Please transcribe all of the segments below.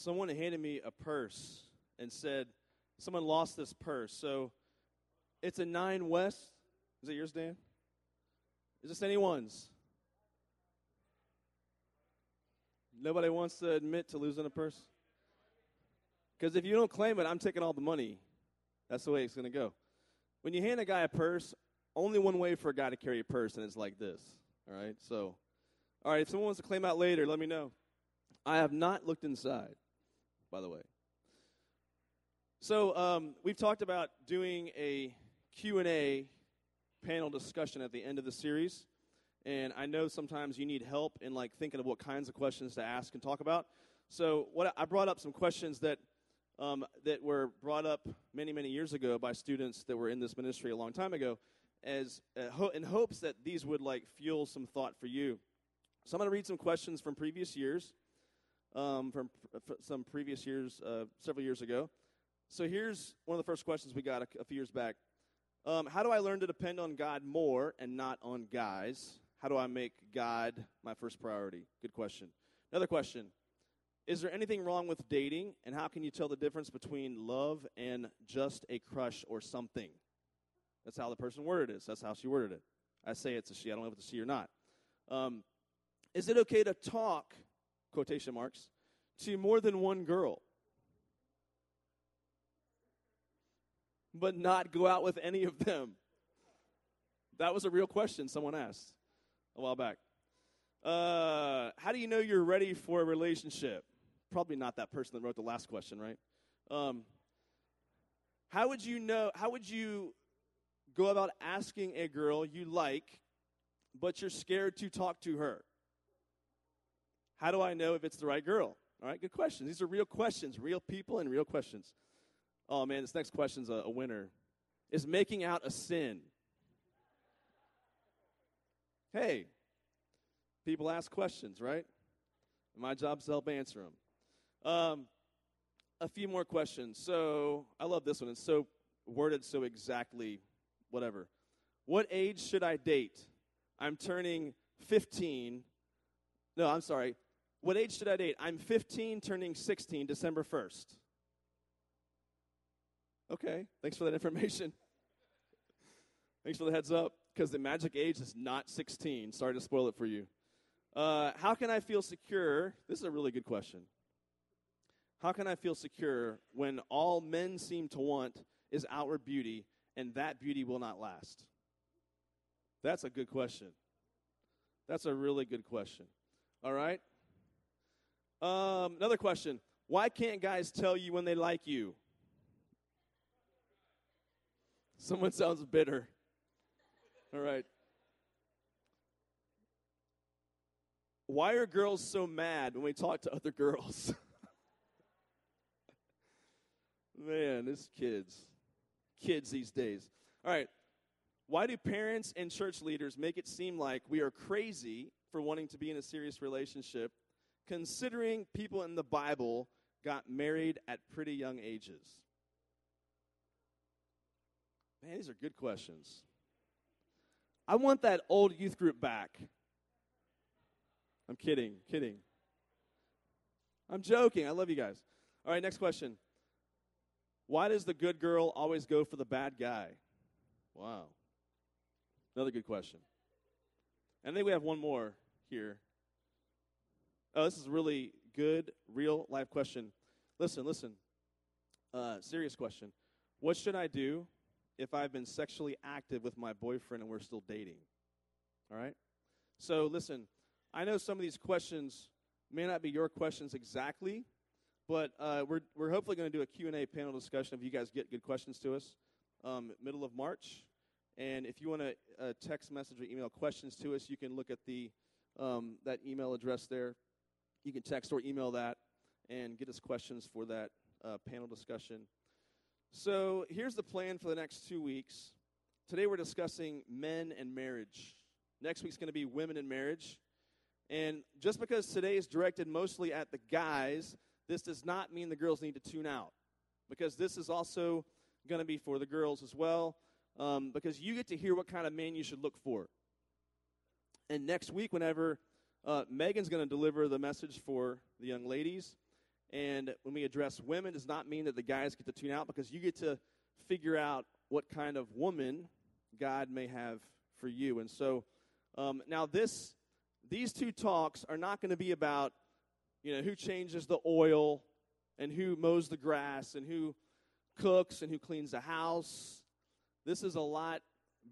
someone handed me a purse and said, someone lost this purse. So it's a Nine West. Is it yours, Dan? Is this anyone's? Nobody wants to admit to losing a purse? Because if you don't claim it, I'm taking all the money. That's the way it's going to go. When you hand a guy a purse, only one way for a guy to carry a purse, and it's like this. All right? So, all right, if someone wants to claim out later, let me know. I have not looked inside, by the way. So, um, we've talked about doing a Q&A panel discussion at the end of the series. And I know sometimes you need help in like thinking of what kinds of questions to ask and talk about. So what I brought up some questions that um, that were brought up many many years ago by students that were in this ministry a long time ago, as uh, ho- in hopes that these would like fuel some thought for you. So I'm going to read some questions from previous years, um, from pr- some previous years, uh, several years ago. So here's one of the first questions we got a, a few years back. Um, how do I learn to depend on God more and not on guys? How do I make God my first priority? Good question. Another question Is there anything wrong with dating, and how can you tell the difference between love and just a crush or something? That's how the person worded it. That's how she worded it. I say it's a she. I don't know if it's a she or not. Um, is it okay to talk, quotation marks, to more than one girl? but not go out with any of them? That was a real question someone asked a while back. Uh, how do you know you're ready for a relationship? Probably not that person that wrote the last question, right? Um, how would you know? How would you go about asking a girl you like, but you're scared to talk to her? How do I know if it's the right girl? All right, good questions. These are real questions, real people, and real questions. Oh man, this next question's a, a winner. Is making out a sin? Hey, people ask questions, right? My job's to help answer them. Um, a few more questions. So I love this one. It's so worded so exactly, whatever. What age should I date? I'm turning 15. No, I'm sorry. What age should I date? I'm 15, turning 16, December 1st. Okay, thanks for that information. thanks for the heads up, because the magic age is not 16. Sorry to spoil it for you. Uh, how can I feel secure? This is a really good question. How can I feel secure when all men seem to want is outward beauty, and that beauty will not last? That's a good question. That's a really good question. All right. Um, another question. Why can't guys tell you when they like you? Someone sounds bitter. All right. Why are girls so mad when we talk to other girls? Man, it's kids. Kids these days. All right. Why do parents and church leaders make it seem like we are crazy for wanting to be in a serious relationship, considering people in the Bible got married at pretty young ages? Man, these are good questions. I want that old youth group back. I'm kidding, kidding. I'm joking. I love you guys. All right, next question. Why does the good girl always go for the bad guy? Wow. Another good question. And then we have one more here. Oh, this is a really good, real life question. Listen, listen. Uh, serious question. What should I do if I've been sexually active with my boyfriend and we're still dating. All right? So listen, I know some of these questions may not be your questions exactly, but uh, we're, we're hopefully going to do a Q&A panel discussion if you guys get good questions to us um, middle of March. And if you want to uh, text message or email questions to us, you can look at the um, that email address there. You can text or email that and get us questions for that uh, panel discussion. So here's the plan for the next two weeks. Today we're discussing men and marriage. Next week's going to be women and marriage. And just because today is directed mostly at the guys, this does not mean the girls need to tune out. Because this is also going to be for the girls as well. Um, because you get to hear what kind of man you should look for. And next week, whenever uh, Megan's going to deliver the message for the young ladies, And when we address women, does not mean that the guys get to tune out because you get to figure out what kind of woman God may have for you. And so um, now this, these two talks are not going to be about, you know, who changes the oil and who mows the grass and who cooks and who cleans the house. This is a lot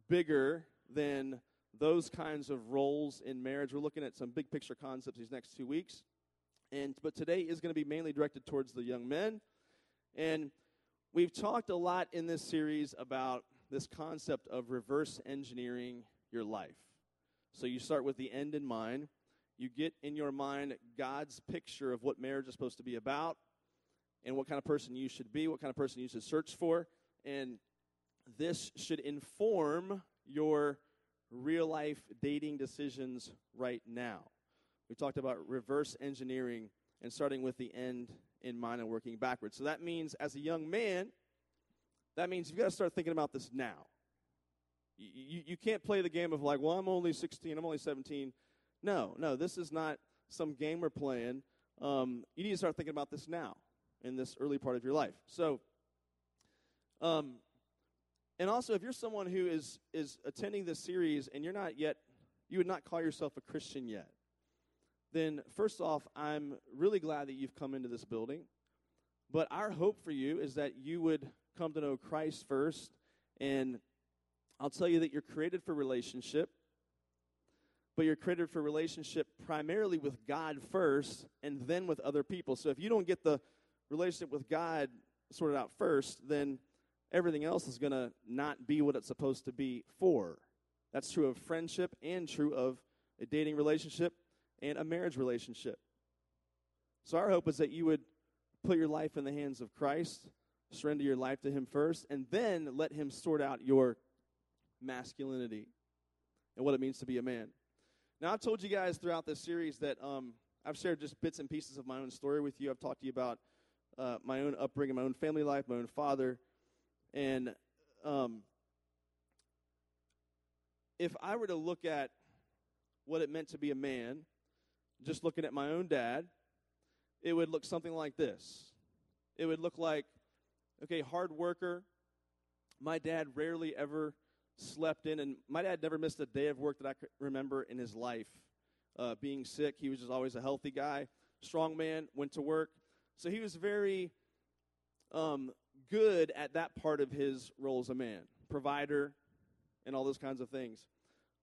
bigger than those kinds of roles in marriage. We're looking at some big picture concepts these next two weeks. And but today is going to be mainly directed towards the young men. And we've talked a lot in this series about this concept of reverse engineering your life. So you start with the end in mind. You get in your mind God's picture of what marriage is supposed to be about and what kind of person you should be, what kind of person you should search for. And this should inform your real life dating decisions right now. We talked about reverse engineering and starting with the end in mind and working backwards. So that means, as a young man, that means you've got to start thinking about this now. You, you, you can't play the game of like, well, I'm only 16, I'm only 17. No, no, this is not some game we're playing. Um, you need to start thinking about this now in this early part of your life. So, um, and also, if you're someone who is is attending this series and you're not yet, you would not call yourself a Christian yet, then first off, I'm really glad that you've come into this building. But our hope for you is that you would come to know Christ first. And I'll tell you that you're created for relationship, but you're created for relationship primarily with God first and then with other people. So if you don't get the relationship with God sorted out first, then everything else is going to not be what it's supposed to be for. That's true of friendship and true of a dating relationship and a marriage relationship. So, our hope is that you would put your life in the hands of Christ, surrender your life to Him first, and then let Him sort out your masculinity and what it means to be a man. Now, I've told you guys throughout this series that um, I've shared just bits and pieces of my own story with you. I've talked to you about uh, my own upbringing, my own family life, my own father. And um, if I were to look at what it meant to be a man, just looking at my own dad, it would look something like this. It would look like, okay, hard worker. My dad rarely ever slept in, and my dad never missed a day of work that I could remember in his life. Uh, being sick, he was just always a healthy guy. Strong man, went to work. So he was very um, good at that part of his role as a man, provider, and all those kinds of things.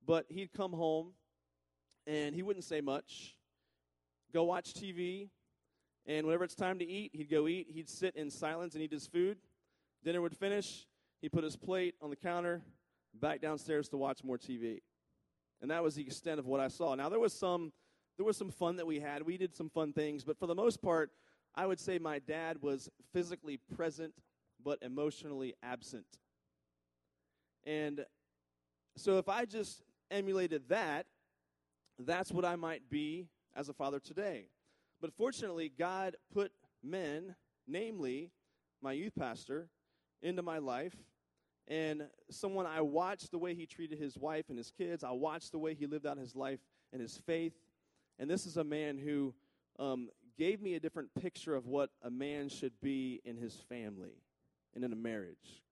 But he'd come home and he wouldn't say much. Go watch TV, and whenever it's time to eat, he'd go eat. He'd sit in silence and eat his food. Dinner would finish. He'd put his plate on the counter, back downstairs to watch more TV. And that was the extent of what I saw. Now there was some there was some fun that we had. We did some fun things, but for the most part, I would say my dad was physically present but emotionally absent. And so if I just emulated that, that's what I might be as a father today. But fortunately, God put men, namely my youth pastor, into my life. And someone I watched the way he treated his wife and his kids. I watched the way he lived out his life and his faith. And this is a man who um, gave me a different picture of what a man should be in his family and in a marriage.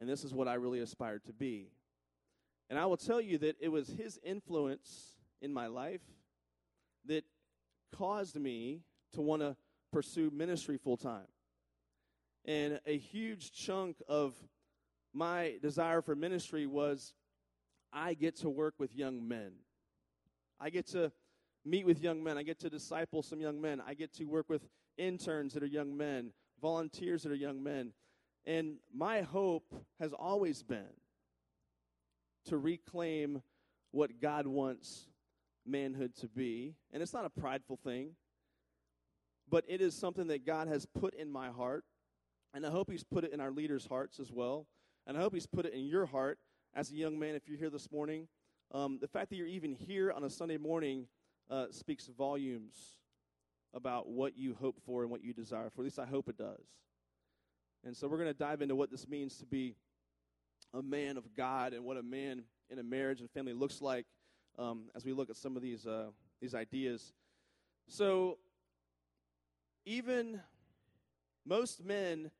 And this is what I really aspired to be. And I will tell you that it was his influence in my life that caused me to want to pursue ministry full time. And a huge chunk of my desire for ministry was I get to work with young men. I get to meet with young men. I get to disciple some young men. I get to work with interns that are young men, volunteers that are young men. And my hope has always been to reclaim what God wants manhood to be. And it's not a prideful thing, but it is something that God has put in my heart. And I hope He's put it in our leaders' hearts as well. And I hope He's put it in your heart as a young man if you're here this morning. Um, the fact that you're even here on a Sunday morning uh, speaks volumes about what you hope for and what you desire for. At least I hope it does. And so we're going to dive into what this means to be a man of God and what a man in a marriage and family looks like um, as we look at some of these uh, these ideas. So even most men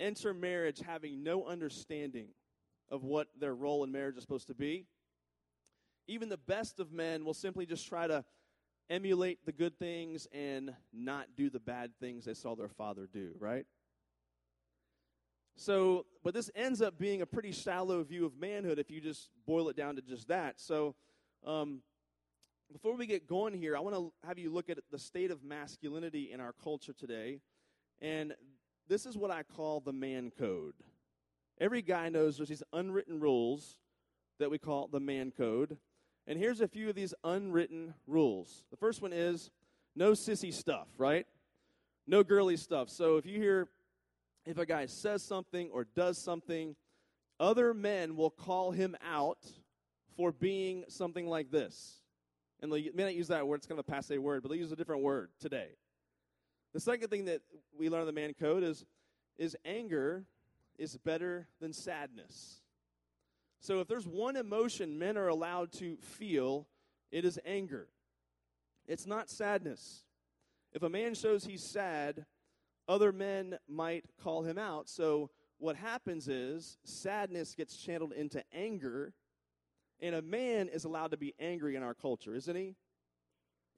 enter marriage having no understanding of what their role in marriage is supposed to be. Even the best of men will simply just try to emulate the good things and not do the bad things they saw their father do, right? So, but this ends up being a pretty shallow view of manhood if you just boil it down to just that. So, um, before we get going here, I want to have you look at the state of masculinity in our culture today. And this is what I call the man code. Every guy knows there's these unwritten rules that we call the man code. And here's a few of these unwritten rules. The first one is no sissy stuff, right? No girly stuff. So if you hear if a guy says something or does something, other men will call him out for being something like this. And they may not use that word, it's kind of a passe word, but they use a different word today. The second thing that we learn in the man code is, is anger is better than sadness. So if there's one emotion men are allowed to feel, it is anger. It's not sadness. If a man shows he's sad, other men might call him out. So what happens is sadness gets channeled into anger, and a man is allowed to be angry in our culture, isn't he?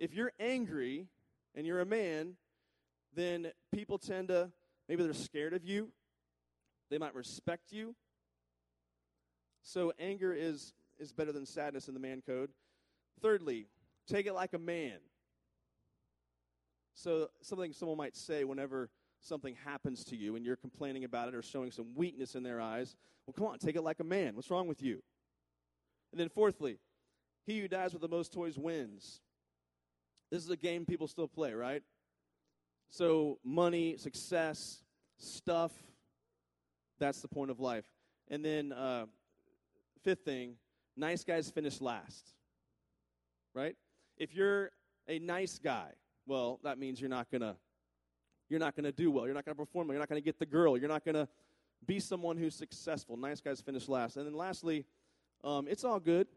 If you're angry and you're a man, then people tend to maybe they're scared of you. They might respect you. So anger is is better than sadness in the man code. Thirdly, take it like a man. So, something someone might say whenever something happens to you and you're complaining about it or showing some weakness in their eyes, well, come on, take it like a man. What's wrong with you? And then, fourthly, he who dies with the most toys wins. This is a game people still play, right? So, money, success, stuff, that's the point of life. And then, uh, fifth thing, nice guys finish last, right? If you're a nice guy, well, that means you're not going to you're not going to do well. You're not going to perform well. You're not going to get the girl. You're not going to be someone who's successful. Nice guys finish last. And then lastly, um, it's all good.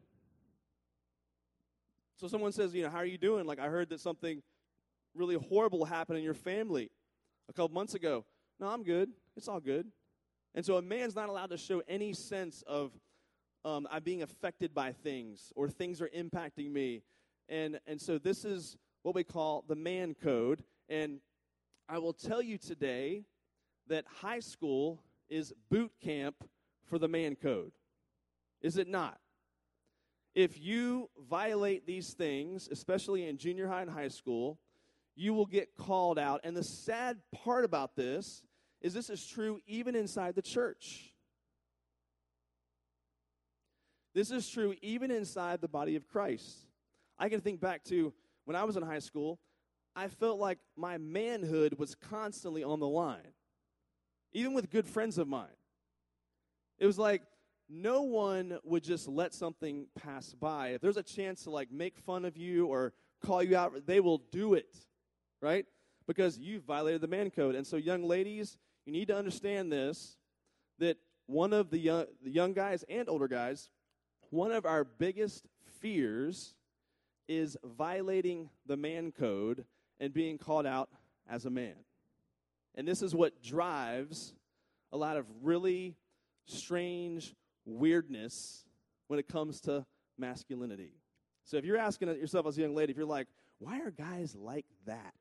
So someone says, you know, how are you doing? Like, I heard that something really horrible happened in your family a couple months ago. No, I'm good. It's all good. And so a man's not allowed to show any sense of um, I'm being affected by things or things are impacting me. And, and so this is what we call the man code. And I will tell you today that high school is boot camp for the man code. Is it not? If you violate these things, especially in junior high and high school, you will get called out. And the sad part about this is this is true even inside the church. This is true even inside the body of Christ. I can think back to when I was in high school, I felt like my manhood was constantly on the line, even with good friends of mine. It was like no one would just let something pass by. If there's a chance to like make fun of you or call you out, they will do it, right? Because you violated the man code. And so, young ladies, you need to understand this that one of the young, the young guys and older guys, one of our biggest fears is violating the man code and being called out as a man. And this is what drives a lot of really strange weirdness when it comes to masculinity. So if you're asking yourself as a young lady, if you're like, why are guys like that?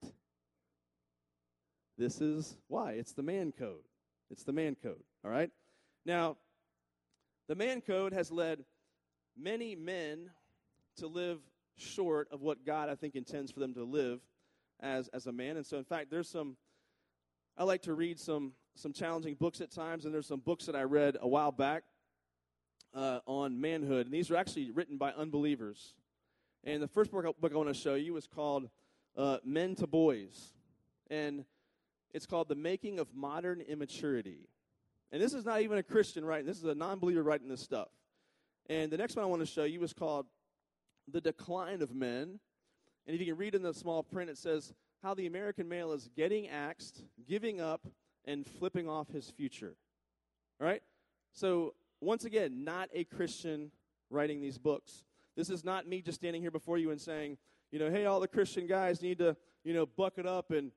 This is why. It's the man code. It's the man code, all right? Now, the man code has led many men to live short of what God, I think, intends for them to live as, as a man. And so, in fact, there's some, I like to read some, some challenging books at times, and there's some books that I read a while back uh, on manhood. And these are actually written by unbelievers. And the first book, book I want to show you is called uh, Men to Boys. And it's called The Making of Modern Immaturity. And this is not even a Christian writing, this is a non believer writing this stuff. And the next one I want to show you is called The Decline of Men. And if you can read in the small print, it says how the American male is getting axed, giving up, and flipping off his future. All right? So, once again, not a Christian writing these books. This is not me just standing here before you and saying, you know, hey, all the Christian guys need to, you know, buck it up and,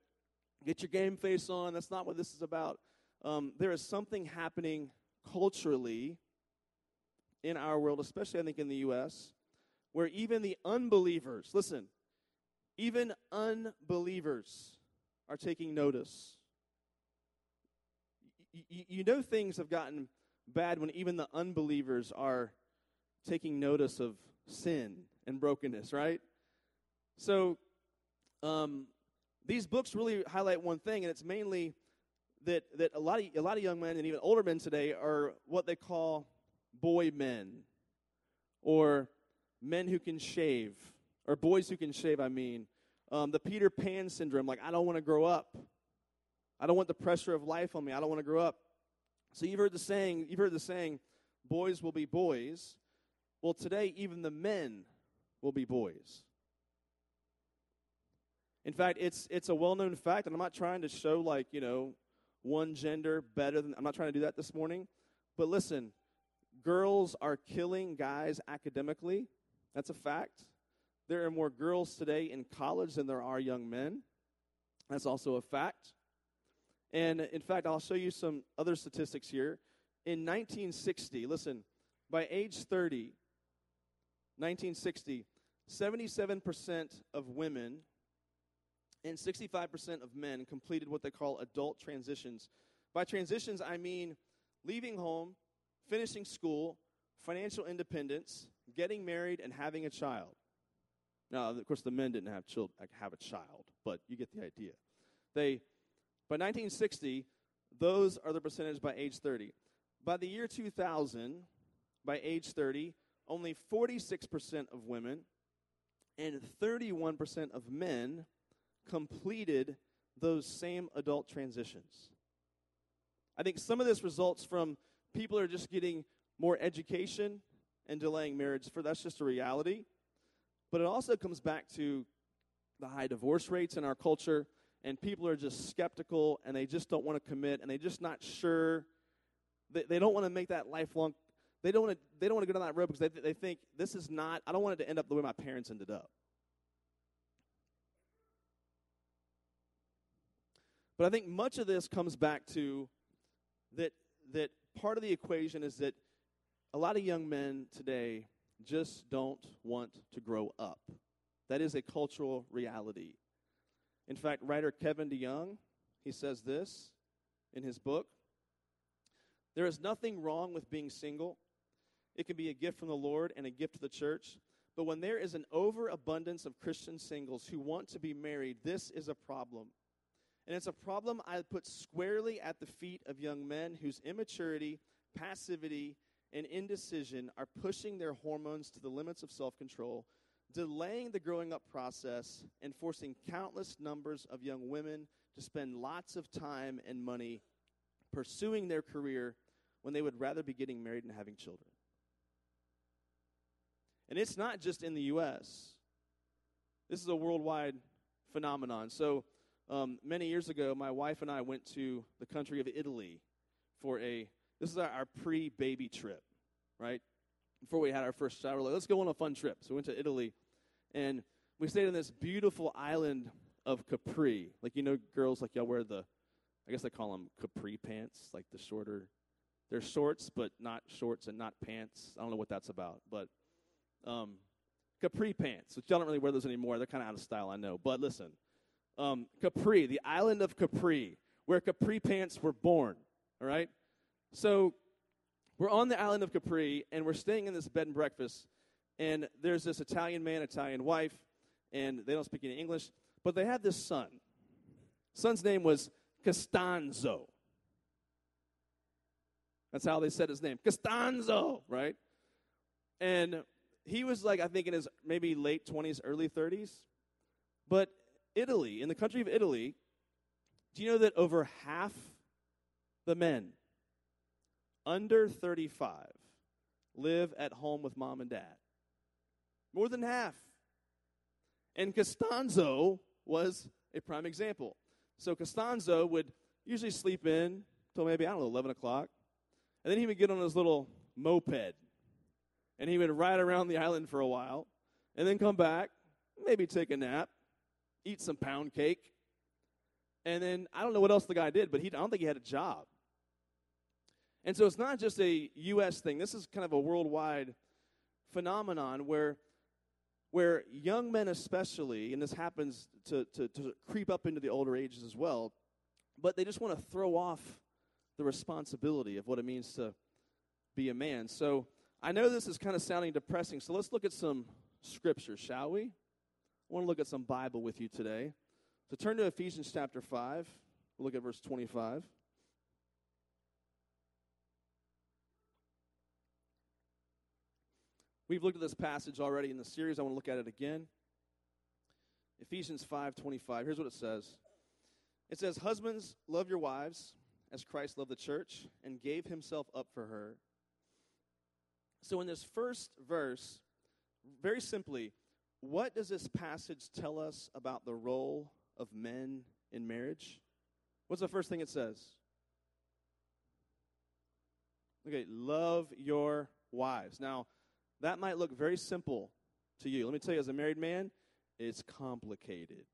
get your game face on. That's not what this is about. Um, there is something happening culturally in our world, especially I think in the U.S., where even the unbelievers, listen, even unbelievers are taking notice. Y- you know things have gotten bad when even the unbelievers are taking notice of sin and brokenness, right? So, um, these books really highlight one thing, and it's mainly that, that a, lot of, a lot of young men and even older men today are what they call boy men, or men who can shave, or boys who can shave, I mean. Um, the Peter Pan syndrome, like, I don't want to grow up. I don't want the pressure of life on me. I don't want to grow up. So you've heard the saying, you've heard the saying, boys will be boys. Well, today, even the men will be boys. In fact, it's, it's a well known fact, and I'm not trying to show, like, you know, one gender better than, I'm not trying to do that this morning. But listen, girls are killing guys academically. That's a fact. There are more girls today in college than there are young men. That's also a fact. And in fact, I'll show you some other statistics here. In 1960, listen, by age 30, 1960, 77% of women and 65% of men completed what they call adult transitions. By transitions, I mean leaving home, finishing school, financial independence, getting married, and having a child. Now, of course, the men didn't have children, have a child, but you get the idea. They, by 1960, those are the percentage by age 30. By the year 2000, by age 30, only 46% of women and 31% of men completed those same adult transitions. I think some of this results from people are just getting more education and delaying marriage for that's just a reality. But it also comes back to the high divorce rates in our culture and people are just skeptical and they just don't want to commit and they're just not sure they, they don't want to make that lifelong they don't want to they don't want to go down that road because they, they think this is not i don't want it to end up the way my parents ended up But I think much of this comes back to that that part of the equation is that a lot of young men today just don't want to grow up. That is a cultural reality. In fact, writer Kevin DeYoung, he says this in his book. There is nothing wrong with being single. It can be a gift from the Lord and a gift to the church. But when there is an overabundance of Christian singles who want to be married, this is a problem. And it's a problem I put squarely at the feet of young men whose immaturity, passivity, and indecision are pushing their hormones to the limits of self control, delaying the growing up process, and forcing countless numbers of young women to spend lots of time and money pursuing their career when they would rather be getting married and having children. And it's not just in the U.S., this is a worldwide phenomenon. So, um, many years ago, my wife and I went to the country of Italy for a, this is our, our pre baby trip, right? Before we had our first child, like, let's go on a fun trip. So we went to Italy, and we stayed in this beautiful island of Capri. Like, you know, girls, like, y'all wear the, I guess they call them Capri pants, like the shorter, they're shorts, but not shorts and not pants. I don't know what that's about, but um, Capri pants, which y'all don't really wear those anymore. They're kind of out of style, I know. But listen, um, Capri, the island of Capri, where Capri pants were born. All right? So we're on the island of Capri, and we're staying in this bed and breakfast. And there's this Italian man, Italian wife, and they don't speak any English, but they had this son. Son's name was Costanzo. That's how they said his name. Costanzo, right? And he was like, I think in his maybe late 20s, early 30s. But Italy, in the country of Italy, do you know that over half the men under 35 live at home with mom and dad? More than half. And Costanzo was a prime example. So Costanzo would usually sleep in till maybe, I don't know, 11 o'clock. And then he would get on his little moped and he would ride around the island for a while and then come back, maybe take a nap, eat some pound cake, And then I don't know what else the guy did, but he, I don't think he had a job. And so it's not just a U.S. thing. This is kind of a worldwide phenomenon where, where young men, especially, and this happens to, to, to creep up into the older ages as well, but they just want to throw off the responsibility of what it means to be a man. So I know this is kind of sounding depressing, so let's look at some scripture, shall we? I want to look at some Bible with you today. So turn to Ephesians chapter 5. We'll look at verse 25. We've looked at this passage already in the series. I want to look at it again. Ephesians 5:25. Here's what it says. It says, "Husbands, love your wives as Christ loved the church and gave himself up for her." So in this first verse, very simply, what does this passage tell us about the role of men in marriage? What's the first thing it says? Okay, love your wives. Now, that might look very simple to you. Let me tell you, as a married man, it's complicated.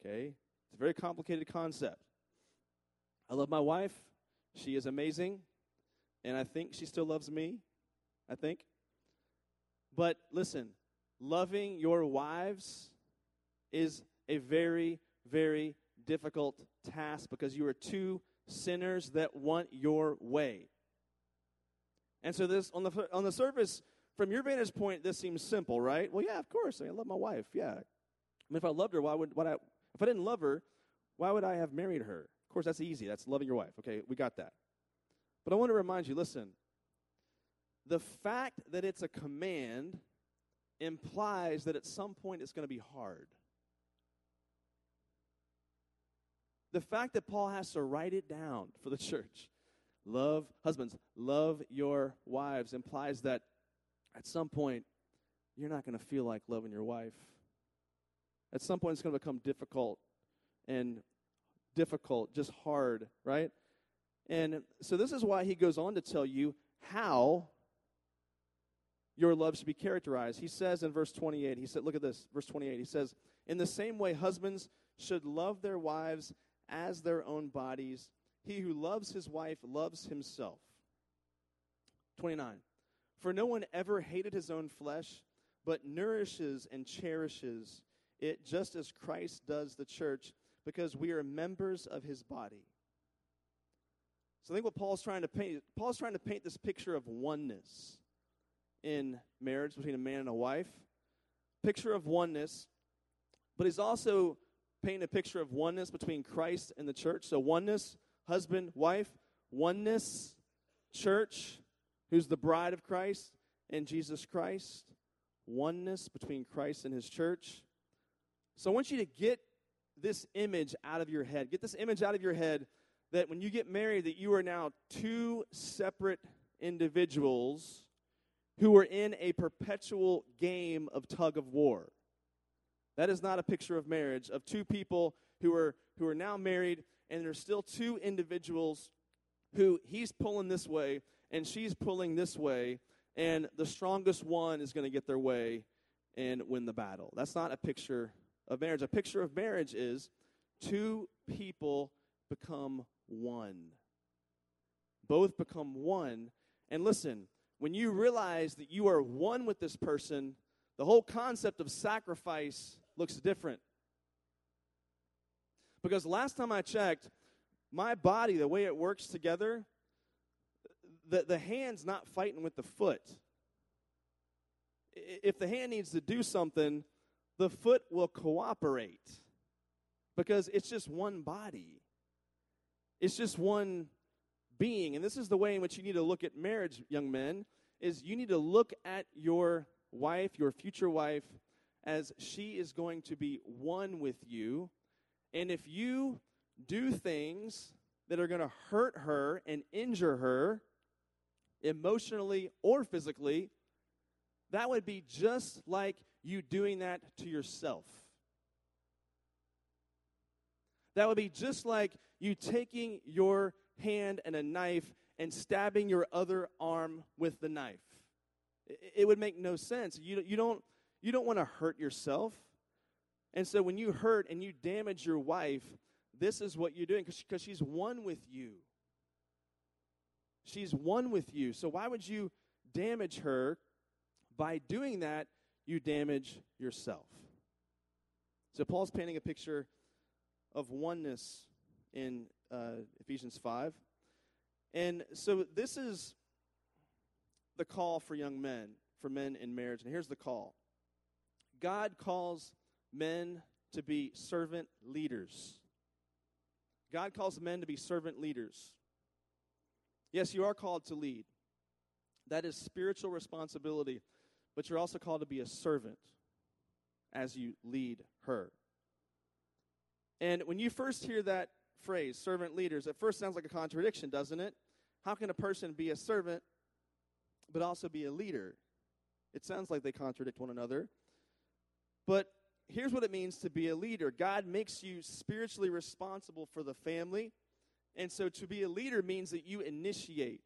Okay? It's a very complicated concept. I love my wife. She is amazing. And I think she still loves me. I think. But listen, loving your wives is a very, very difficult task because you are two sinners that want your way. And so this on the on the surface from your vantage point, this seems simple, right? Well, yeah, of course. I, mean, I love my wife. Yeah. I mean, if I loved her, why would why I, if I didn't love her, why would I have married her? Of course, that's easy. That's loving your wife. Okay, we got that. But I want to remind you, listen. The fact that it's a command implies that at some point it's going to be hard. The fact that Paul has to write it down for the church, love husbands, love your wives, implies that at some point, you're not going to feel like loving your wife. At some point, it's going to become difficult and difficult, just hard, right? And so, this is why he goes on to tell you how your love should be characterized. He says in verse 28, he said, look at this, verse 28, he says, In the same way, husbands should love their wives as their own bodies. He who loves his wife loves himself. 29. For no one ever hated his own flesh, but nourishes and cherishes it just as Christ does the church, because we are members of his body. So I think what Paul's trying to paint, Paul's trying to paint this picture of oneness in marriage between a man and a wife. Picture of oneness, but he's also painting a picture of oneness between Christ and the church. So oneness, husband, wife, oneness, church, who's the bride of Christ and Jesus Christ, oneness between Christ and his church. So I want you to get this image out of your head. Get this image out of your head that when you get married that you are now two separate individuals who are in a perpetual game of tug of war. That is not a picture of marriage of two people who are who are now married and there's still two individuals who he's pulling this way and she's pulling this way, and the strongest one is going to get their way and win the battle. That's not a picture of marriage. A picture of marriage is two people become one. Both become one. And listen, when you realize that you are one with this person, the whole concept of sacrifice looks different. Because last time I checked, my body, the way it works together, the, the hand's not fighting with the foot. If the hand needs to do something, the foot will cooperate because it's just one body. It's just one being. And this is the way in which you need to look at marriage, young men, is you need to look at your wife, your future wife, as she is going to be one with you. And if you do things that are going to hurt her and injure her, emotionally or physically, that would be just like you doing that to yourself. That would be just like you taking your hand and a knife and stabbing your other arm with the knife. It would make no sense. You, you don't, you don't want to hurt yourself. And so when you hurt and you damage your wife, this is what you're doing because she's one with you. She's one with you. So why would you damage her? By doing that, you damage yourself. So Paul's painting a picture of oneness in uh, Ephesians 5. And so this is the call for young men, for men in marriage. And here's the call God calls men to be servant leaders. God calls men to be servant leaders. Yes, you are called to lead. That is spiritual responsibility, but you're also called to be a servant as you lead her. And when you first hear that phrase, servant leaders, at first sounds like a contradiction, doesn't it? How can a person be a servant but also be a leader? It sounds like they contradict one another. But here's what it means to be a leader God makes you spiritually responsible for the family. And so to be a leader means that you initiate.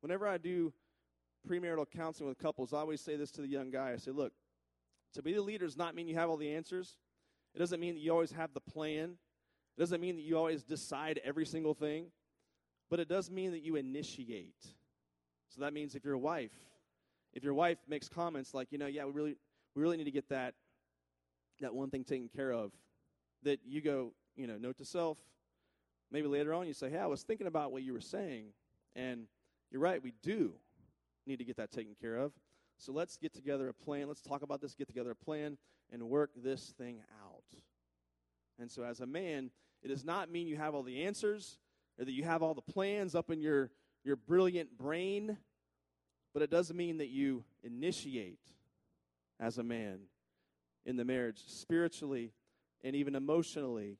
Whenever I do premarital counseling with couples, I always say this to the young guy I say, look, to be the leader does not mean you have all the answers. It doesn't mean that you always have the plan. It doesn't mean that you always decide every single thing. But it does mean that you initiate. So that means if your wife, if your wife makes comments like, you know, yeah, we really, we really need to get that, that one thing taken care of, that you go, you know, note to self. Maybe later on you say, hey, I was thinking about what you were saying, and you're right, we do need to get that taken care of. So let's get together a plan. Let's talk about this, get together a plan, and work this thing out. And so, as a man, it does not mean you have all the answers or that you have all the plans up in your, your brilliant brain, but it does mean that you initiate as a man in the marriage, spiritually and even emotionally.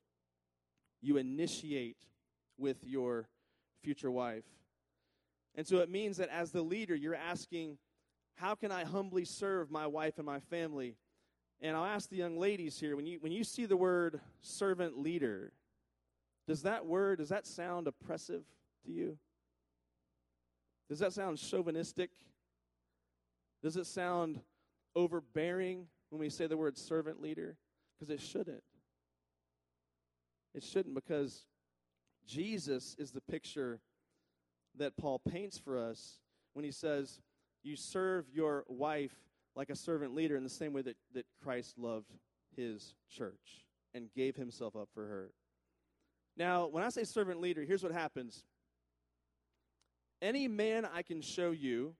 You initiate with your future wife. And so it means that as the leader, you're asking, How can I humbly serve my wife and my family? And I'll ask the young ladies here when you, when you see the word servant leader, does that word, does that sound oppressive to you? Does that sound chauvinistic? Does it sound overbearing when we say the word servant leader? Because it shouldn't. It shouldn't because Jesus is the picture that Paul paints for us when he says, You serve your wife like a servant leader in the same way that, that Christ loved his church and gave himself up for her. Now, when I say servant leader, here's what happens. Any man I can show you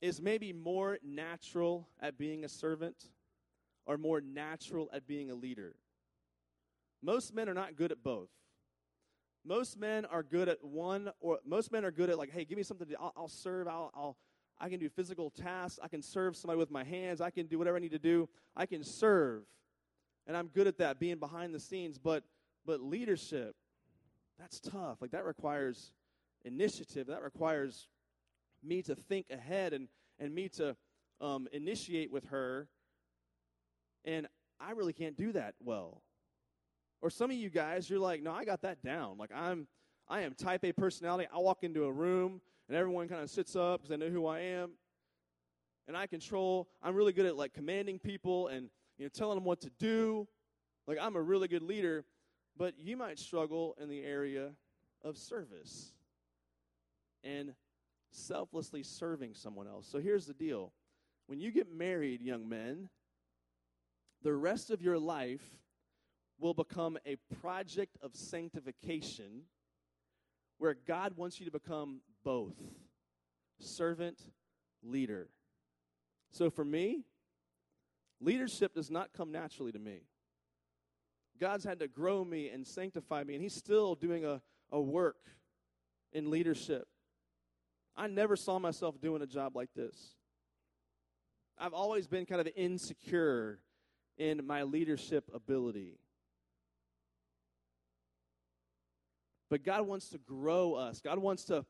is maybe more natural at being a servant or more natural at being a leader. Most men are not good at both. Most men are good at one, or most men are good at like, hey, give me something to. I'll, I'll serve. I'll, I'll, I can do physical tasks. I can serve somebody with my hands. I can do whatever I need to do. I can serve, and I'm good at that, being behind the scenes. But but leadership, that's tough. Like that requires initiative. That requires me to think ahead and, and me to um, initiate with her. And I really can't do that well. Or some of you guys, you're like, no, I got that down. Like I'm, I am type A personality. I walk into a room and everyone kind of sits up because they know who I am. And I control. I'm really good at like commanding people and you know telling them what to do. Like I'm a really good leader. But you might struggle in the area of service and selflessly serving someone else. So here's the deal when you get married, young men, the rest of your life will become a project of sanctification where God wants you to become both servant, leader. So for me, leadership does not come naturally to me. God's had to grow me and sanctify me, and He's still doing a, a work in leadership. I never saw myself doing a job like this. I've always been kind of insecure in my leadership ability. But God wants to grow us. God wants to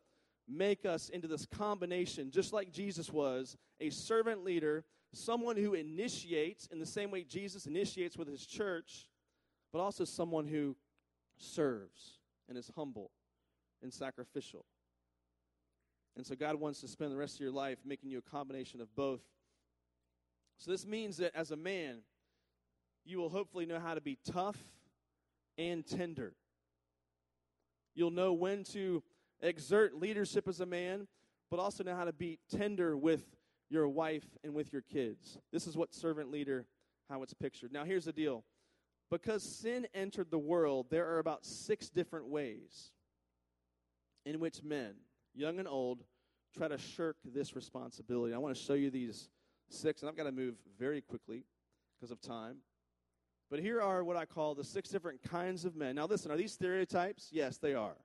make us into this combination, just like Jesus was a servant leader, someone who initiates in the same way Jesus initiates with his church, but also someone who serves and is humble and sacrificial. And so God wants to spend the rest of your life making you a combination of both. So this means that as a man, you will hopefully know how to be tough and tender. You'll know when to exert leadership as a man, but also know how to be tender with your wife and with your kids. This is what servant leader, how it's pictured. Now, here's the deal because sin entered the world, there are about six different ways in which men, young and old, try to shirk this responsibility. I want to show you these six, and I've got to move very quickly because of time. But here are what I call the six different kinds of men. Now, listen, are these stereotypes? Yes, they are.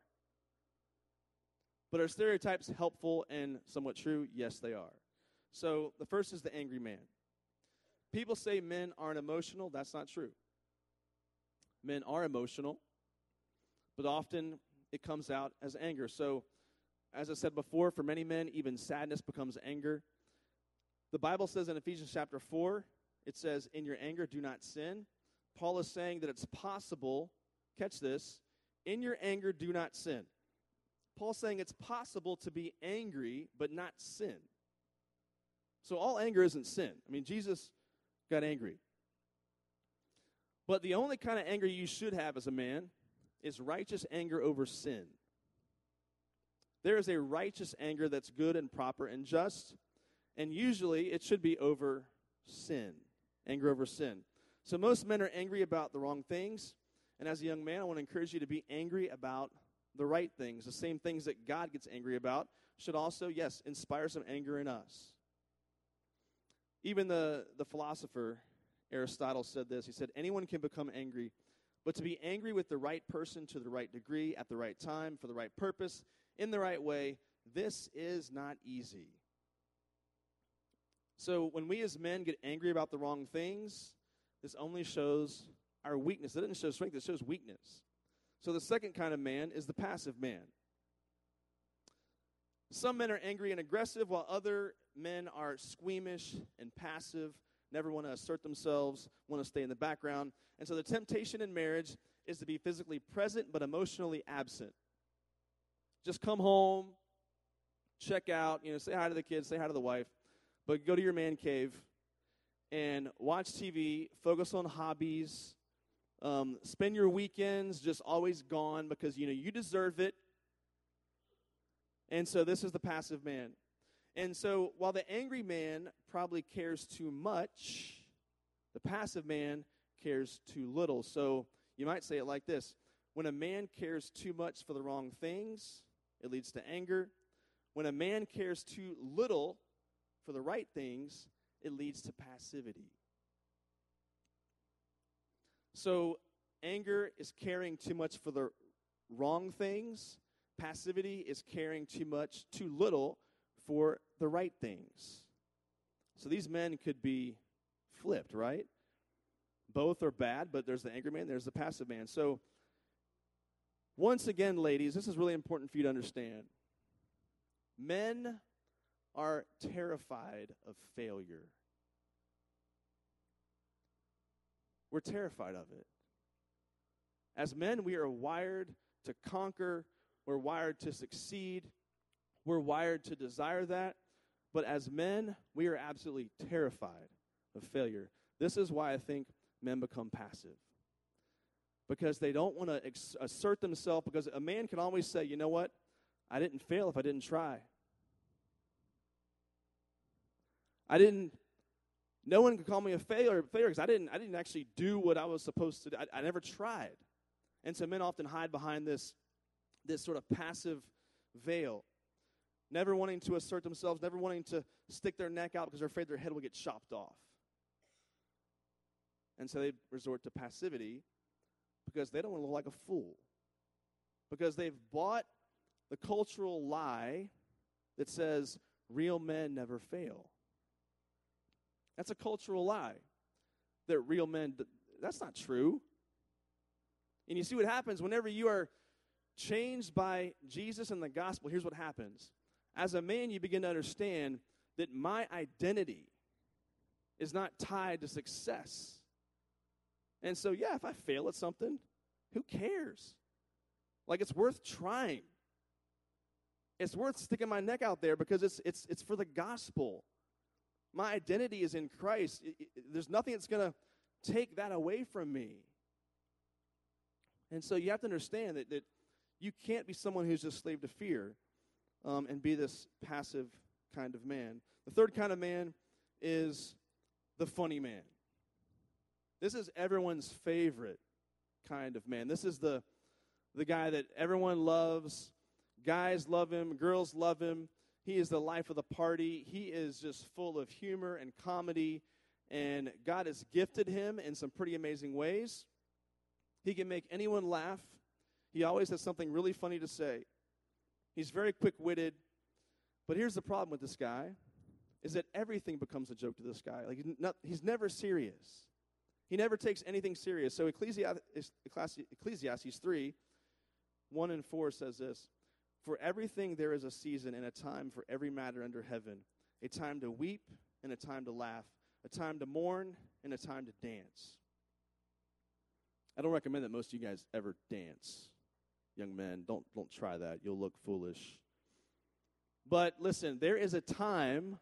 But are stereotypes helpful and somewhat true? Yes, they are. So the first is the angry man. People say men aren't emotional. That's not true. Men are emotional, but often it comes out as anger. So, as I said before, for many men, even sadness becomes anger. The Bible says in Ephesians chapter 4, it says, In your anger, do not sin. Paul is saying that it's possible, catch this, in your anger, do not sin. Paul's saying it's possible to be angry but not sin. So all anger isn't sin. I mean, Jesus got angry. But the only kind of anger you should have as a man is righteous anger over sin. There is a righteous anger that's good and proper and just, and usually it should be over sin, anger over sin. So most men are angry about the wrong things, and as a young man, I want to encourage you to be angry about the right things. The same things that God gets angry about should also, yes, inspire some anger in us. Even the, the philosopher Aristotle said this. He said, Anyone can become angry, but to be angry with the right person to the right degree, at the right time, for the right purpose, in the right way, this is not easy. So when we as men get angry about the wrong things, this only shows our weakness. It doesn't show strength, it shows weakness. So the second kind of man is the passive man. Some men are angry and aggressive, while other men are squeamish and passive never want to assert themselves, want to stay in the background. And so the temptation in marriage is to be physically present but emotionally absent. Just come home, check out, you know, say hi to the kids, say hi to the wife, but go to your man cave and watch TV, focus on hobbies, um, spend your weekends just always gone because you know you deserve it. And so this is the passive man. And so while the angry man probably cares too much, the passive man cares too little. So you might say it like this When a man cares too much for the wrong things, it leads to anger. When a man cares too little for the right things, it leads to passivity. So, anger is caring too much for the wrong things. Passivity is caring too much, too little for the right things. So these men could be flipped, right? Both are bad, but there's the angry man, there's the passive man. So, once again, ladies, this is really important for you to understand. Men are terrified of failure. We're terrified of it. As men, we are wired to conquer, we're wired to succeed, we're wired to desire that. But as men, we are absolutely terrified of failure. This is why I think men become passive. Because they don't want to ex- assert themselves, because a man can always say, you know what? I didn't fail if I didn't try. I didn't, no one could call me a failure because I didn't, I didn't actually do what I was supposed to do. I, I never tried. And so men often hide behind this, this sort of passive veil never wanting to assert themselves, never wanting to stick their neck out because they're afraid their head will get chopped off. And so they resort to passivity because they don't want to look like a fool. Because they've bought the cultural lie that says real men never fail. That's a cultural lie. That real men, that's not true. And you see what happens whenever you are changed by Jesus and the gospel. Here's what happens as a man, you begin to understand that my identity is not tied to success. And so, yeah, if I fail at something, who cares? Like, it's worth trying. It's worth sticking my neck out there because it's, it's, it's for the gospel. My identity is in Christ. It, it, there's nothing that's going to take that away from me. And so you have to understand that, that you can't be someone who's just slave to fear um, and be this passive kind of man. The third kind of man is the funny man. This is everyone's favorite kind of man. This is the, the guy that everyone loves. Guys love him, girls love him. He is the life of the party. He is just full of humor and comedy, and God has gifted him in some pretty amazing ways. He can make anyone laugh. He always has something really funny to say. He's very quick-witted. But here's the problem with this guy is that everything becomes a joke to this guy. Like he's, not, he's never serious. He never takes anything serious. So Ecclesiastes, Ecclesiastes 3, 1 and 4 says this For everything there is a season and a time for every matter under heaven, a time to weep and a time to laugh, a time to mourn and a time to dance. I don't recommend that most of you guys ever dance. Young men, don't, don't try that. You'll look foolish. But listen, there is a time,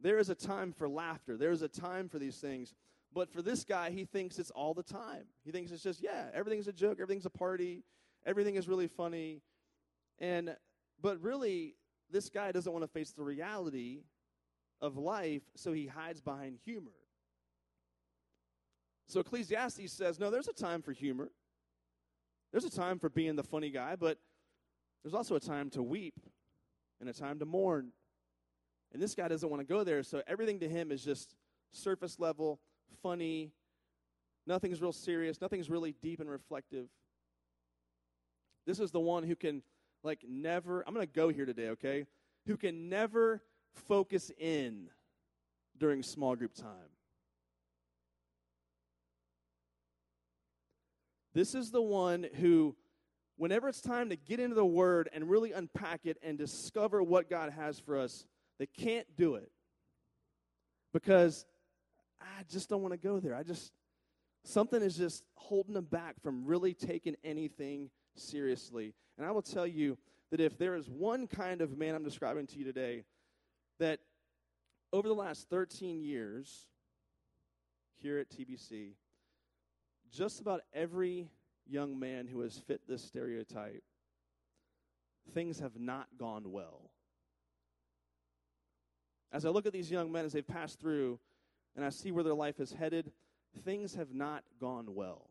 there is a time for laughter. There is a time for these things. But for this guy, he thinks it's all the time. He thinks it's just, yeah, everything's a joke, everything's a party, everything is really funny. And but really, this guy doesn't want to face the reality of life, so he hides behind humor. So Ecclesiastes says, no, there's a time for humor. There's a time for being the funny guy, but there's also a time to weep and a time to mourn. And this guy doesn't want to go there, so everything to him is just surface level, funny. Nothing's real serious, nothing's really deep and reflective. This is the one who can, like, never, I'm going to go here today, okay? Who can never focus in during small group time. This is the one who, whenever it's time to get into the Word and really unpack it and discover what God has for us, they can't do it because I just don't want to go there. I just, something is just holding them back from really taking anything seriously. And I will tell you that if there is one kind of man I'm describing to you today, that over the last 13 years here at TBC, just about every young man who has fit this stereotype, things have not gone well. As I look at these young men as they've passed through and I see where their life is headed, things have not gone well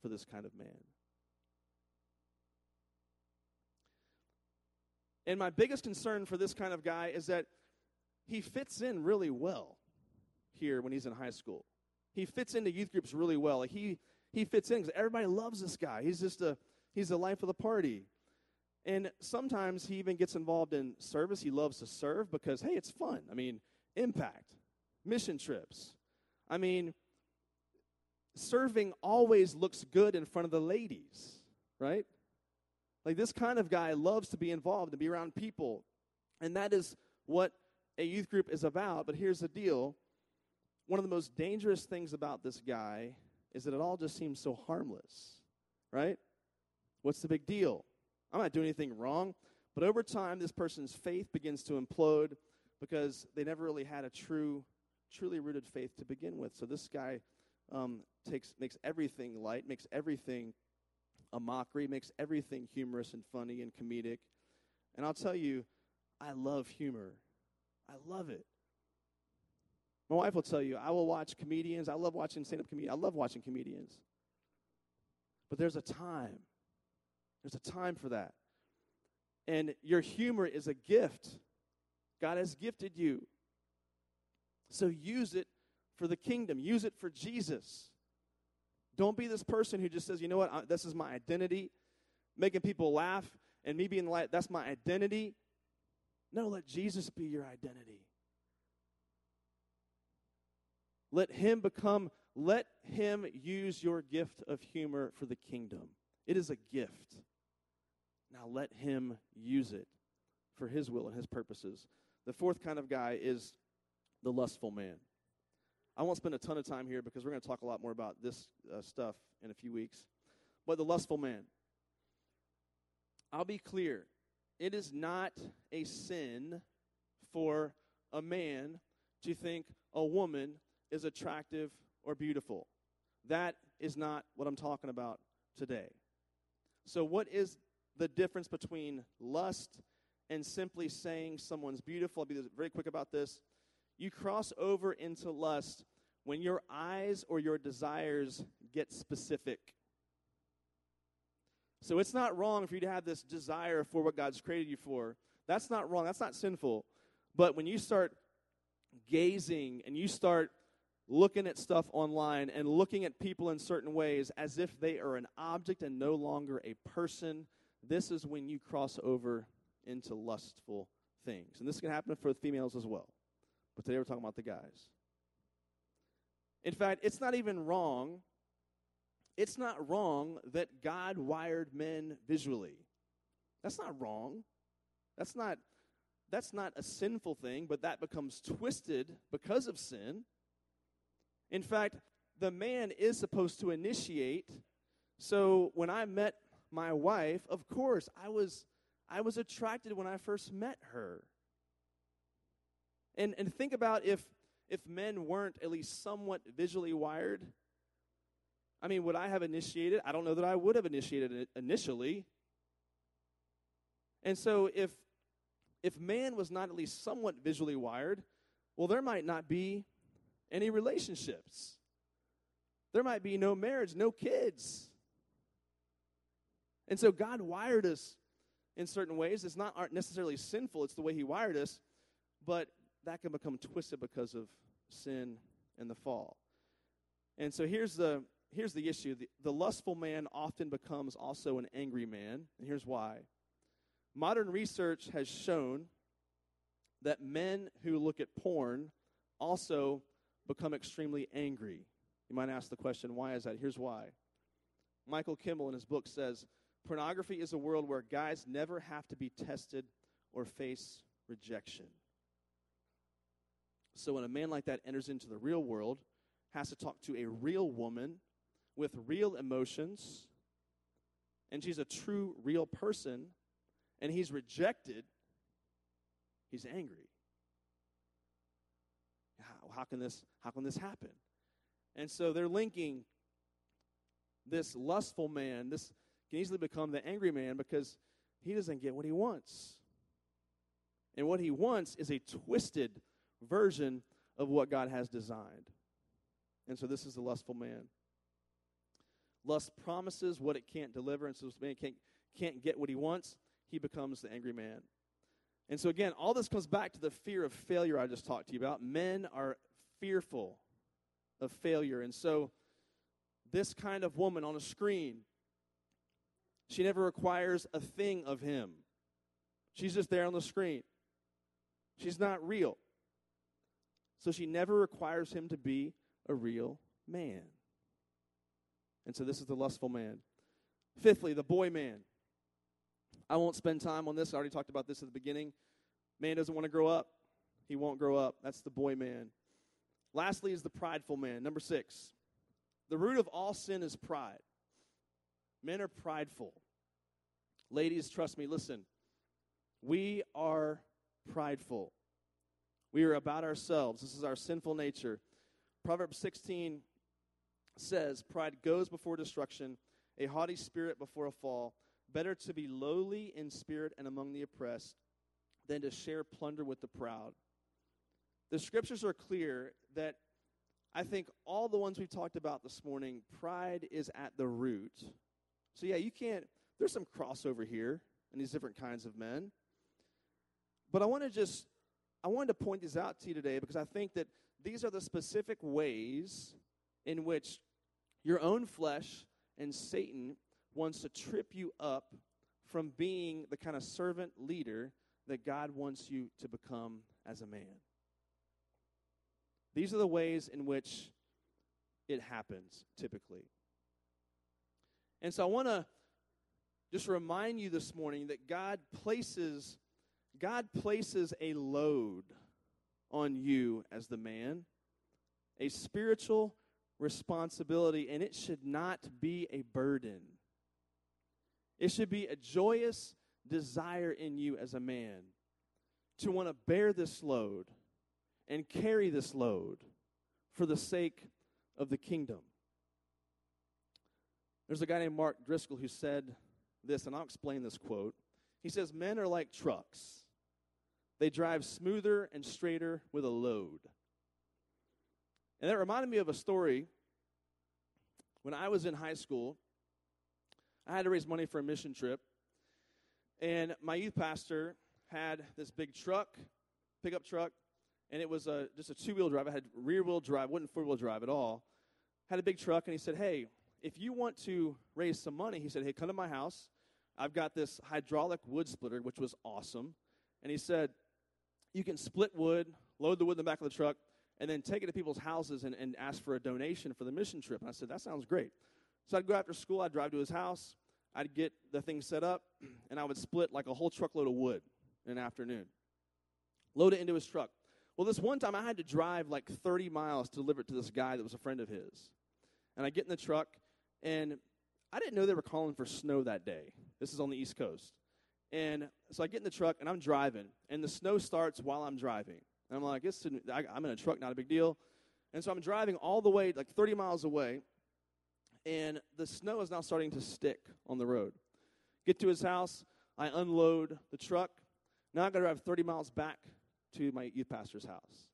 for this kind of man. And my biggest concern for this kind of guy is that he fits in really well here when he's in high school he fits into youth groups really well. Like he he fits in because everybody loves this guy. He's just a he's the life of the party. And sometimes he even gets involved in service. He loves to serve because hey, it's fun. I mean, impact, mission trips. I mean, serving always looks good in front of the ladies, right? Like this kind of guy loves to be involved and be around people. And that is what a youth group is about. But here's the deal one of the most dangerous things about this guy is that it all just seems so harmless, right? What's the big deal? I'm not doing anything wrong. But over time, this person's faith begins to implode because they never really had a true, truly rooted faith to begin with. So this guy um, takes, makes everything light, makes everything a mockery, makes everything humorous and funny and comedic. And I'll tell you, I love humor. I love it. My wife will tell you, I will watch comedians. I love watching stand up comedians. I love watching comedians. But there's a time. There's a time for that. And your humor is a gift. God has gifted you. So use it for the kingdom, use it for Jesus. Don't be this person who just says, you know what, I, this is my identity, making people laugh, and me being like, that's my identity. No, let Jesus be your identity. Let him become, let him use your gift of humor for the kingdom. It is a gift. Now let him use it for his will and his purposes. The fourth kind of guy is the lustful man. I won't spend a ton of time here because we're going to talk a lot more about this uh, stuff in a few weeks. But the lustful man. I'll be clear. It is not a sin for a man to think a woman is attractive or beautiful. That is not what I'm talking about today. So, what is the difference between lust and simply saying someone's beautiful? I'll be very quick about this. You cross over into lust when your eyes or your desires get specific. So it's not wrong for you to have this desire for what God's created you for. That's not wrong. That's not sinful. But when you start gazing and you start looking at stuff online and looking at people in certain ways as if they are an object and no longer a person, this is when you cross over into lustful things. And this can happen for females as well. But today we're talking about the guys. In fact, it's not even wrong. It's not wrong that God wired men visually. That's not wrong. That's not that's not a sinful thing, but that becomes twisted because of sin. In fact, the man is supposed to initiate. So when I met my wife, of course, I was I was attracted when I first met her. And and think about if if men weren't at least somewhat visually wired. I mean, would I have initiated? I don't know that I would have initiated it initially. And so if if man was not at least somewhat visually wired, well there might not be any relationships. There might be no marriage, no kids. And so God wired us in certain ways. It's not necessarily sinful, it's the way He wired us, but that can become twisted because of sin and the fall. And so here's the here's the issue. The, the lustful man often becomes also an angry man, and here's why. Modern research has shown that men who look at porn also become extremely angry. You might ask the question, why is that? Here's why. Michael Kimmel in his book says pornography is a world where guys never have to be tested or face rejection. So when a man like that enters into the real world, has to talk to a real woman with real emotions, and she's a true, real person, and he's rejected, he's angry how can this how can this happen? And so they're linking this lustful man, this can easily become the angry man because he doesn't get what he wants. And what he wants is a twisted version of what God has designed. And so this is the lustful man. Lust promises what it can't deliver, and so this man can't, can't get what he wants. He becomes the angry man. And so, again, all this comes back to the fear of failure I just talked to you about. Men are fearful of failure. And so, this kind of woman on a screen, she never requires a thing of him. She's just there on the screen. She's not real. So, she never requires him to be a real man. And so, this is the lustful man. Fifthly, the boy man. I won't spend time on this. I already talked about this at the beginning. Man doesn't want to grow up. He won't grow up. That's the boy man. Lastly, is the prideful man. Number six. The root of all sin is pride. Men are prideful. Ladies, trust me, listen. We are prideful. We are about ourselves. This is our sinful nature. Proverbs 16 says, Pride goes before destruction, a haughty spirit before a fall. Better to be lowly in spirit and among the oppressed than to share plunder with the proud. The scriptures are clear that I think all the ones we've talked about this morning, pride is at the root. So, yeah, you can't, there's some crossover here in these different kinds of men. But I want to just, I wanted to point these out to you today because I think that these are the specific ways in which your own flesh and Satan wants to trip you up from being the kind of servant leader that God wants you to become as a man. These are the ways in which it happens typically. And so I want to just remind you this morning that God places God places a load on you as the man, a spiritual responsibility, and it should not be a burden. It should be a joyous desire in you as a man to want to bear this load and carry this load for the sake of the kingdom. There's a guy named Mark Driscoll who said this, and I'll explain this quote. He says, Men are like trucks, they drive smoother and straighter with a load. And that reminded me of a story when I was in high school. I had to raise money for a mission trip, and my youth pastor had this big truck, pickup truck, and it was a, just a two wheel drive. I had rear wheel drive, wasn't four wheel drive at all. Had a big truck, and he said, Hey, if you want to raise some money, he said, Hey, come to my house. I've got this hydraulic wood splitter, which was awesome. And he said, You can split wood, load the wood in the back of the truck, and then take it to people's houses and, and ask for a donation for the mission trip. And I said, That sounds great. So I'd go after school, I'd drive to his house, I'd get the thing set up, and I would split like a whole truckload of wood in an afternoon. Load it into his truck. Well, this one time I had to drive like 30 miles to deliver it to this guy that was a friend of his. And I get in the truck, and I didn't know they were calling for snow that day. This is on the East Coast. And so I get in the truck, and I'm driving, and the snow starts while I'm driving. And I'm like, it's, I'm in a truck, not a big deal. And so I'm driving all the way, like 30 miles away, and the snow is now starting to stick on the road. Get to his house, I unload the truck. Now I got to drive 30 miles back to my youth pastor's house.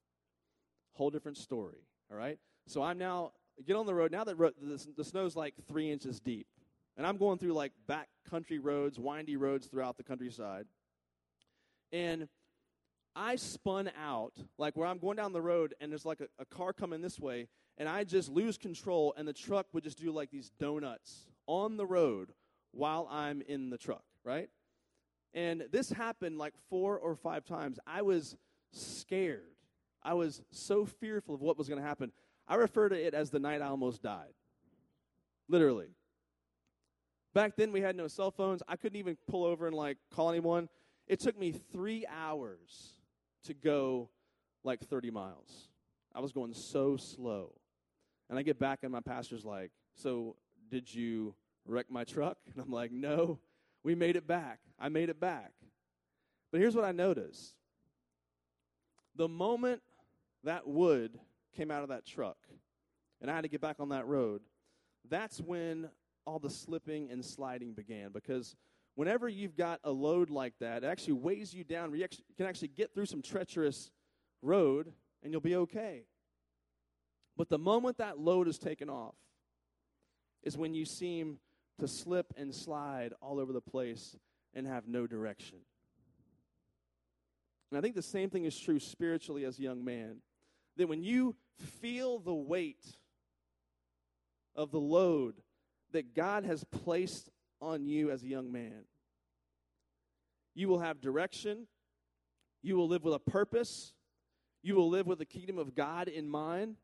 Whole different story, all right? So I'm now, get on the road. Now that ro- the, the snow's like three inches deep, and I'm going through like back country roads, windy roads throughout the countryside. And I spun out, like where I'm going down the road, and there's like a, a car coming this way, and I just lose control, and the truck would just do like these donuts on the road while I'm in the truck, right? And this happened like four or five times. I was scared. I was so fearful of what was going to happen. I refer to it as the night I almost died. Literally. Back then, we had no cell phones. I couldn't even pull over and like call anyone. It took me three hours to go like 30 miles. I was going so slow. And I get back, and my pastor's like, So, did you wreck my truck? And I'm like, No, we made it back. I made it back. But here's what I noticed the moment that wood came out of that truck and I had to get back on that road, that's when all the slipping and sliding began because whenever you've got a load like that, it actually weighs you down. You can actually get through some treacherous road and you'll be okay. But the moment that load is taken off is when you seem to slip and slide all over the place and have no direction. And I think the same thing is true spiritually as a young man. That when you feel the weight of the load that God has placed on you as a young man, you will have direction, you will live with a purpose, you will live with the kingdom of God in mind.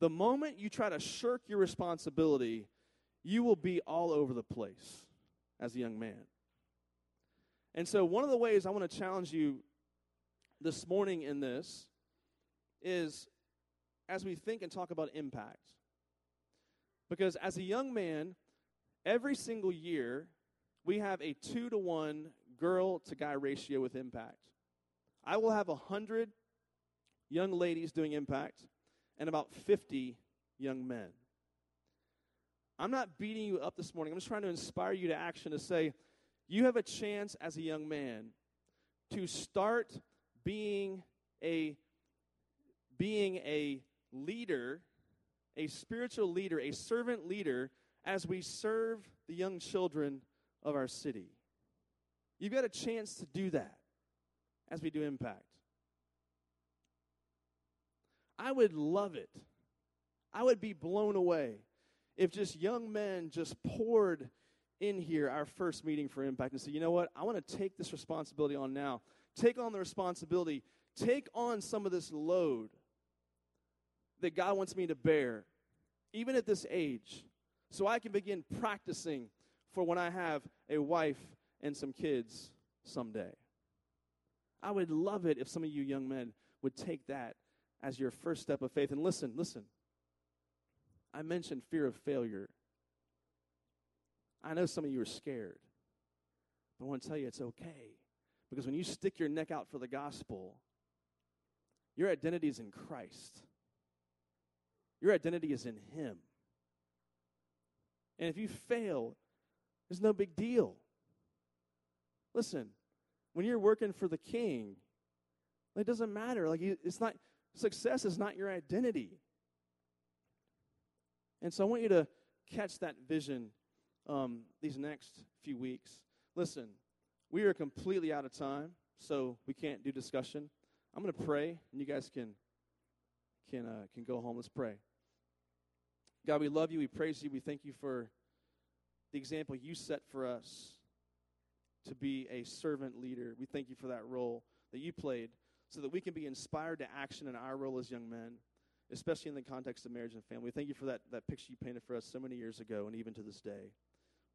The moment you try to shirk your responsibility, you will be all over the place as a young man. And so, one of the ways I want to challenge you this morning in this is as we think and talk about impact. Because as a young man, every single year, we have a two to one girl to guy ratio with impact. I will have a hundred young ladies doing impact and about 50 young men. I'm not beating you up this morning. I'm just trying to inspire you to action to say, you have a chance as a young man to start being a being a leader, a spiritual leader, a servant leader as we serve the young children of our city. You've got a chance to do that as we do impact. I would love it. I would be blown away if just young men just poured in here our first meeting for impact and say, you know what, I want to take this responsibility on now. Take on the responsibility. Take on some of this load that God wants me to bear, even at this age, so I can begin practicing for when I have a wife and some kids someday. I would love it if some of you young men would take that as your first step of faith. And listen, listen. I mentioned fear of failure. I know some of you are scared, but I want to tell you it's okay. Because when you stick your neck out for the gospel, your identity is in Christ. Your identity is in Him. And if you fail, it's no big deal. Listen, when you're working for the king, it doesn't matter. Like it's not success is not your identity. And so I want you to catch that vision um, these next few weeks. Listen, we are completely out of time, so we can't do discussion. I'm going to pray, and you guys can can uh, can go home. Let's pray. God, we love you. We praise you. We thank you for the example you set for us to be a servant leader. We thank you for that role that you played so that we can be inspired to action in our role as young men, especially in the context of marriage and family. We thank you for that, that picture you painted for us so many years ago and even to this day.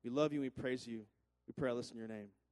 We love you we praise you. We pray this in your name.